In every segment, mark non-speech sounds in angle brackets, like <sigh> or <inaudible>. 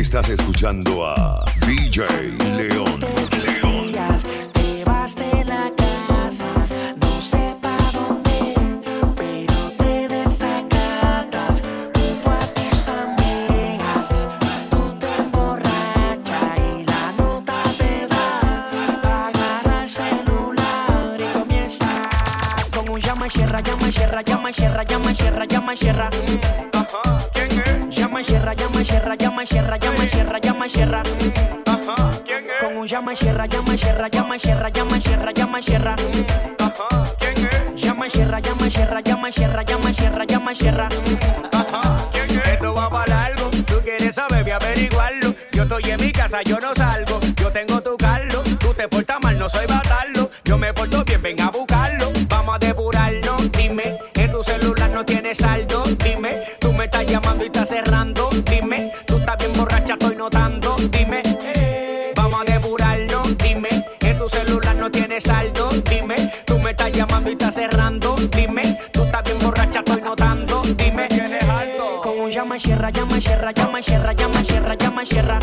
Estás escuchando a DJ León. León. Te vas de la casa, no sé para dónde, pero te desacatas junto a tus amigas. Tú te emborrachas y la nota te da. Agarra el celular y comienza con un llama y llama y llama y llama y llama y llama sierra, llama sierra, llama sierra, llama sierra, llama sierra. Ajá, ¿quién es? Con un llama sierra, llama sierra, llama sierra, llama sierra, llama sierra. Ajá, ¿quién es? Llama sierra, llama sierra, llama sierra, llama sierra, llama sierra. Ajá, ¿quién es? Esto va para largo, tú quieres saber, ve a averiguarlo. Yo estoy en mi casa, yo no salgo, yo tengo tu carlo. Tú te portas mal, no soy batarlo. Yo me porto bien, ven a buscarlo. Vamos a depurarnos, dime, en tu celular no tiene saldo cerrando. Dime, tú estás bien borracha, estoy notando. Dime, vamos a depurarlo. Dime, en tu celular no tienes saldo. Dime, tú me estás llamando y estás cerrando. Dime, tú estás bien borracha, estoy notando. Dime, tienes. Con un llama, cierra, llama, cierra, llama, cierra, llama, cierra, llama, cierra.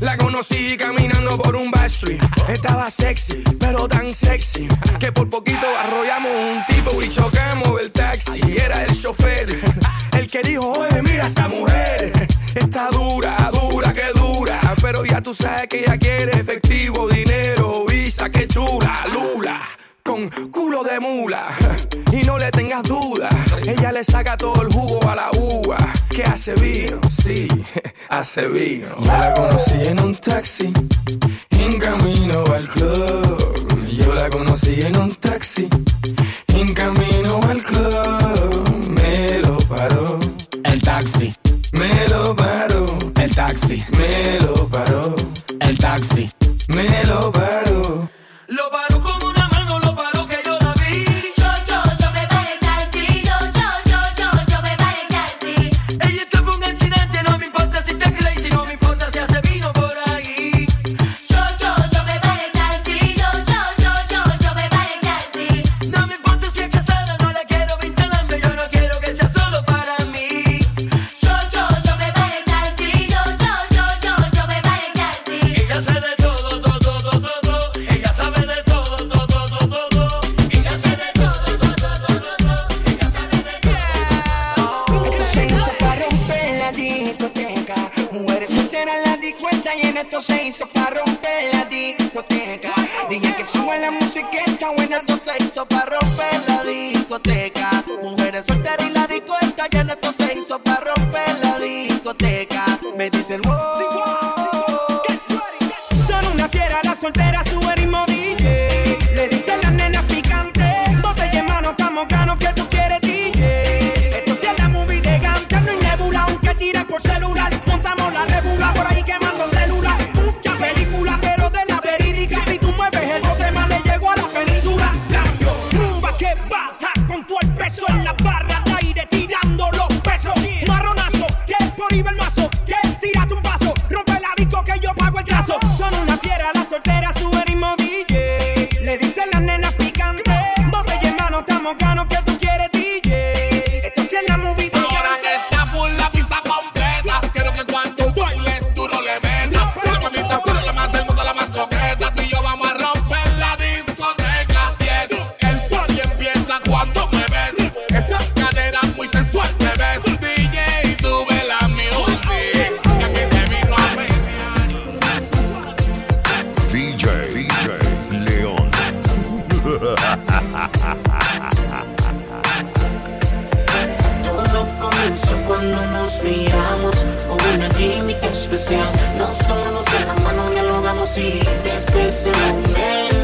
La conocí caminando por un backstreet. Estaba sexy, pero tan sexy que por poquito arrollamos un tipo y chocamos el taxi. Era el chofer el que dijo: Oye, mira esa mujer. Está dura, dura, que dura. Pero ya tú sabes que ella quiere culo de mula. <laughs> Y no le tengas duda, ella le saca todo el jugo a la uva. Que hace vino, sí, <laughs> hace vino. Yo la conocí en un taxi, en camino al club. Yo la conocí en un taxi, en camino al club. Me lo paró. El taxi. Me lo paró. El taxi. Me lo como gano que cuando nos miramos. Una química especial. Nos tomamos de la mano, dialogamos y desde ese momento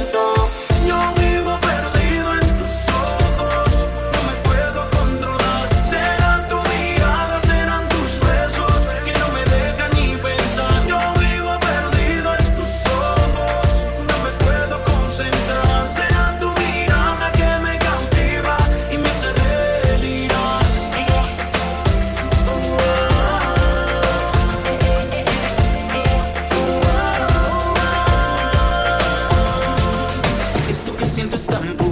stumbling.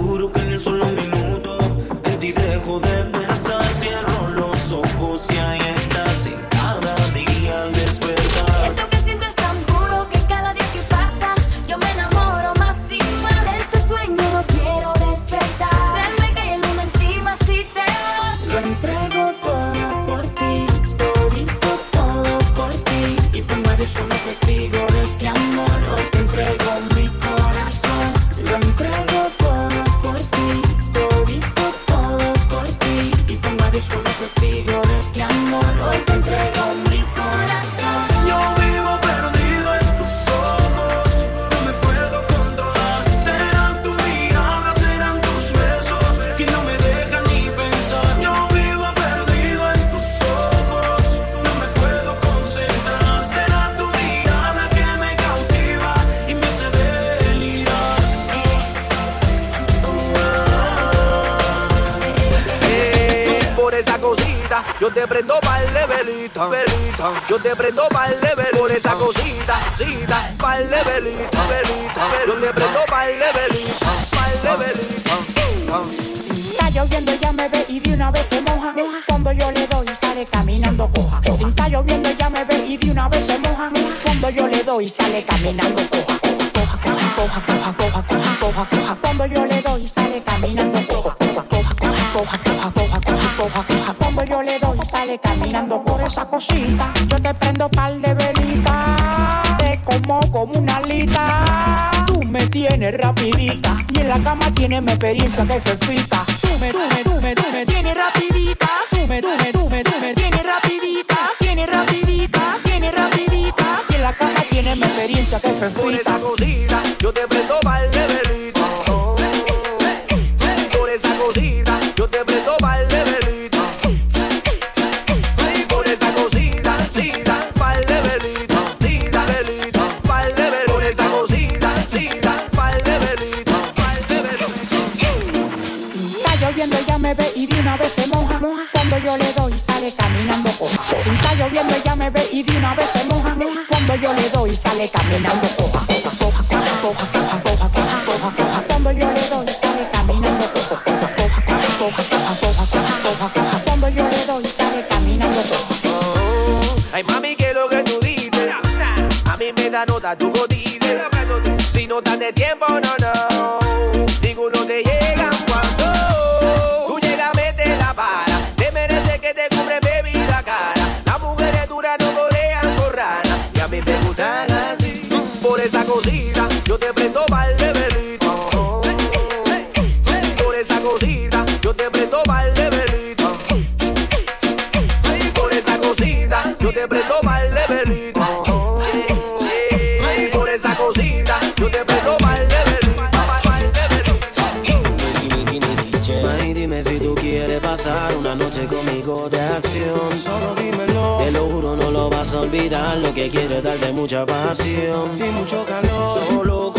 por esa cosita. Yo te prendo par de velita, velita. Yo te prendo par de velita por esa cosita, cita. Par de velita, velita. Yo te prendo par de velita, par de velita. Si está lloviendo ya me ve y de una vez se moja. Cuando yo le doy sale caminando coja. Si está lloviendo ya me ve y de una vez se moja. Cuando yo le doy sale caminando coja. Coja, coja, coja, coja, coja, coja, coja, coja. Cuando yo le doy sale caminando coja. caminando por esa cosita. Yo te prendo par de velitas, te como como una alita. Tú me tienes rapidita y en la cama tienes mi experiencia que fefita. Tú me, tú me, tú me, tú me tienes rapidita. Tú me, tú me, tú me, tú me tienes rapidita. Tienes rapidita, tienes rapidita. Y en la cama tienes mi experiencia que fefita. Por yo te prendo par de me ve y de una vez se moja. Cuando yo le doy, sale caminando coja. Si está lloviendo, ella me ve y de una vez se moja. Cuando yo le doy, sale caminando coja. Coja, coja, coja, coja, coja, coja, coja, coja. Cuando yo le doy, sale caminando coja. Coja, coja, coja, coja, coja, coja, coja. Cuando yo le doy, sale caminando coja. Ay, mami, que lo que tú dices. A mí me da nota tu godilla. Si no tan de tiempo, no que prendo balde y dar lo que quiere, darle mucha pasión y mucho calor. Solo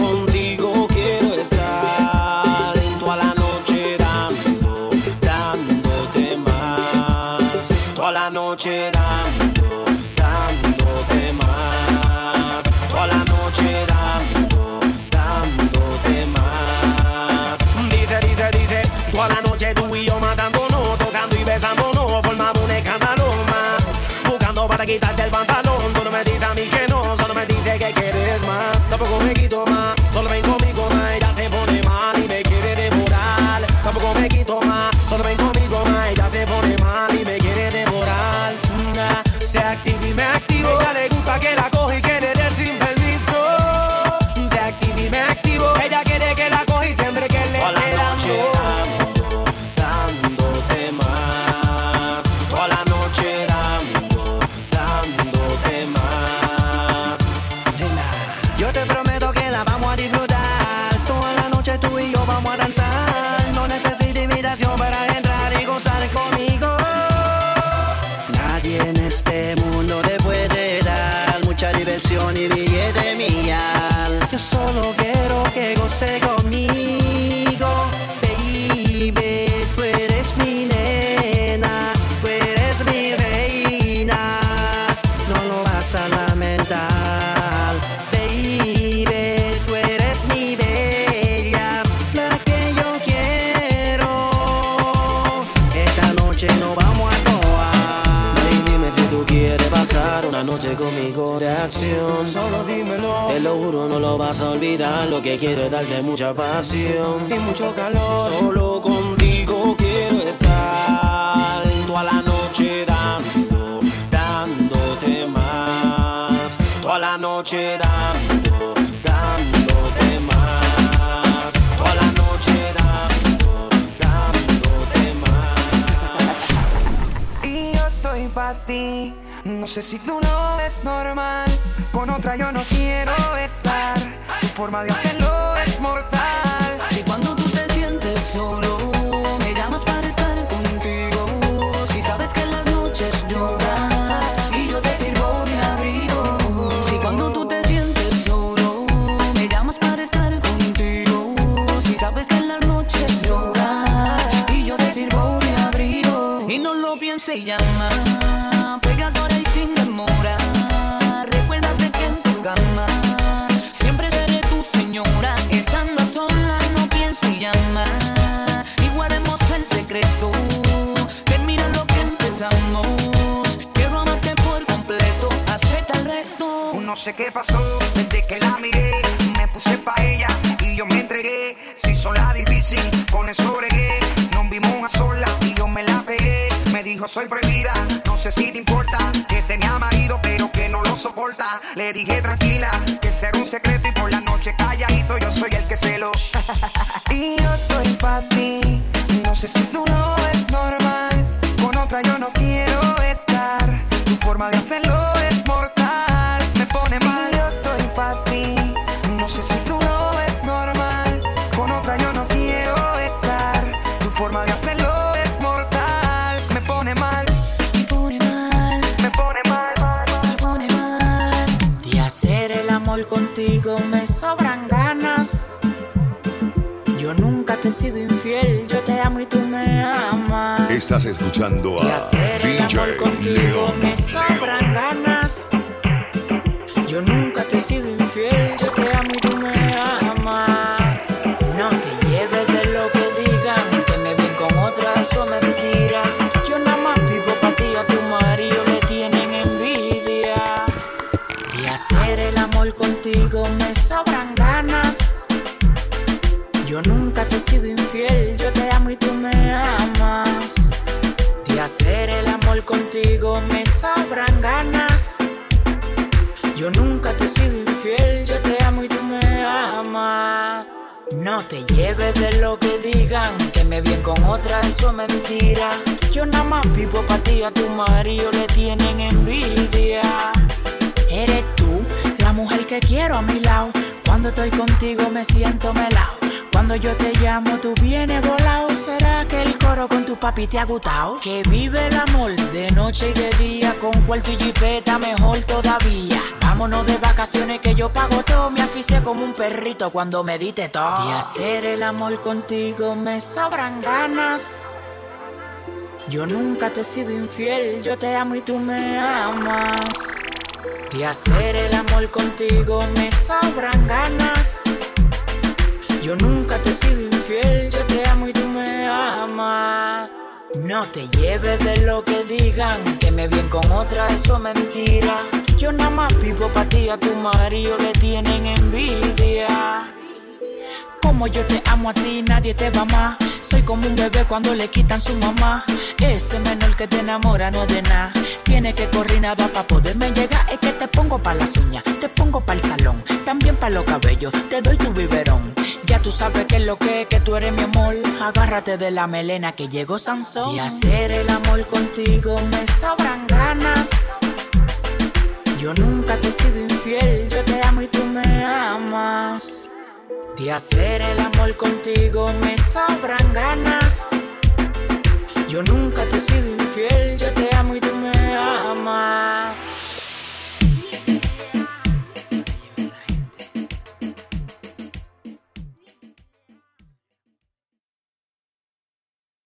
conmigo de acción. Solo dímelo. Te lo juro, no lo vas a olvidar. Lo que quiero es darte mucha pasión y mucho calor. Solo contigo quiero estar toda la noche dando, dándote más. Toda la noche dando. sé si tú no es normal, con otra yo no quiero estar. Tu forma de hacerlo es moral. Quiero amarte por completo, acepta el reto. No sé qué pasó desde que la miré. Me puse pa' ella y yo me entregué. Si sola difícil, con eso bregué. Nos vimos a sola y yo me la pegué. Me dijo, soy prohibida, no sé si te importa. Que tenía marido, pero que no lo soporta. Le dije, tranquila, que será un secreto y por la noche calladito yo soy el que se lo. <laughs> y yo estoy pa' ti, no sé si te he sido infiel, yo te amo y tú me amas. Estás escuchando a DJ contigo he sido infiel, yo te amo y tú me amas. De hacer el amor contigo me sobran ganas. Yo nunca te he sido infiel, yo te amo y tú me amas. No te lleves de lo que digan, que me bien con otra, eso es mentira. Yo nada más vivo para ti, a tu marido le tienen envidia. Eres tú, la mujer que quiero a mi lado. Cuando estoy contigo me siento melao. Cuando yo te llamo, tú vienes volado. ¿Será que el coro con tu papi te ha gustado? Que vive el amor de noche y de día. Con cuarto y jipeta, mejor todavía. Vámonos de vacaciones que yo pago todo. Me aficié como un perrito cuando me diste todo. De hacer el amor contigo me sobran ganas. Yo nunca te he sido infiel, yo te amo y tú me amas. De hacer el amor contigo me sobran ganas. Yo nunca te he sido infiel, yo te amo y tú me amas. No te lleves de lo que digan, que me bien con otra, eso es mentira. Yo nada más vivo para ti, a tu marido le tienen envidia. Como yo te amo a ti, nadie te va más. Soy como un bebé cuando le quitan su mamá. Ese menor que te enamora no es de nada. Tiene que correr nada para poderme llegar. Es que te pongo para las uñas, te pongo para el salón, también para los cabellos. Te doy tu biberón. Ya tú sabes que es lo que es, que tú eres mi amor. Agárrate de la melena que llegó Sansón. Y hacer el amor contigo me sobran ganas. Yo nunca te he sido infiel, yo te amo y tú me amas. De hacer el amor contigo me sobran ganas. Yo nunca te he sido infiel, yo te amo y tú me amas.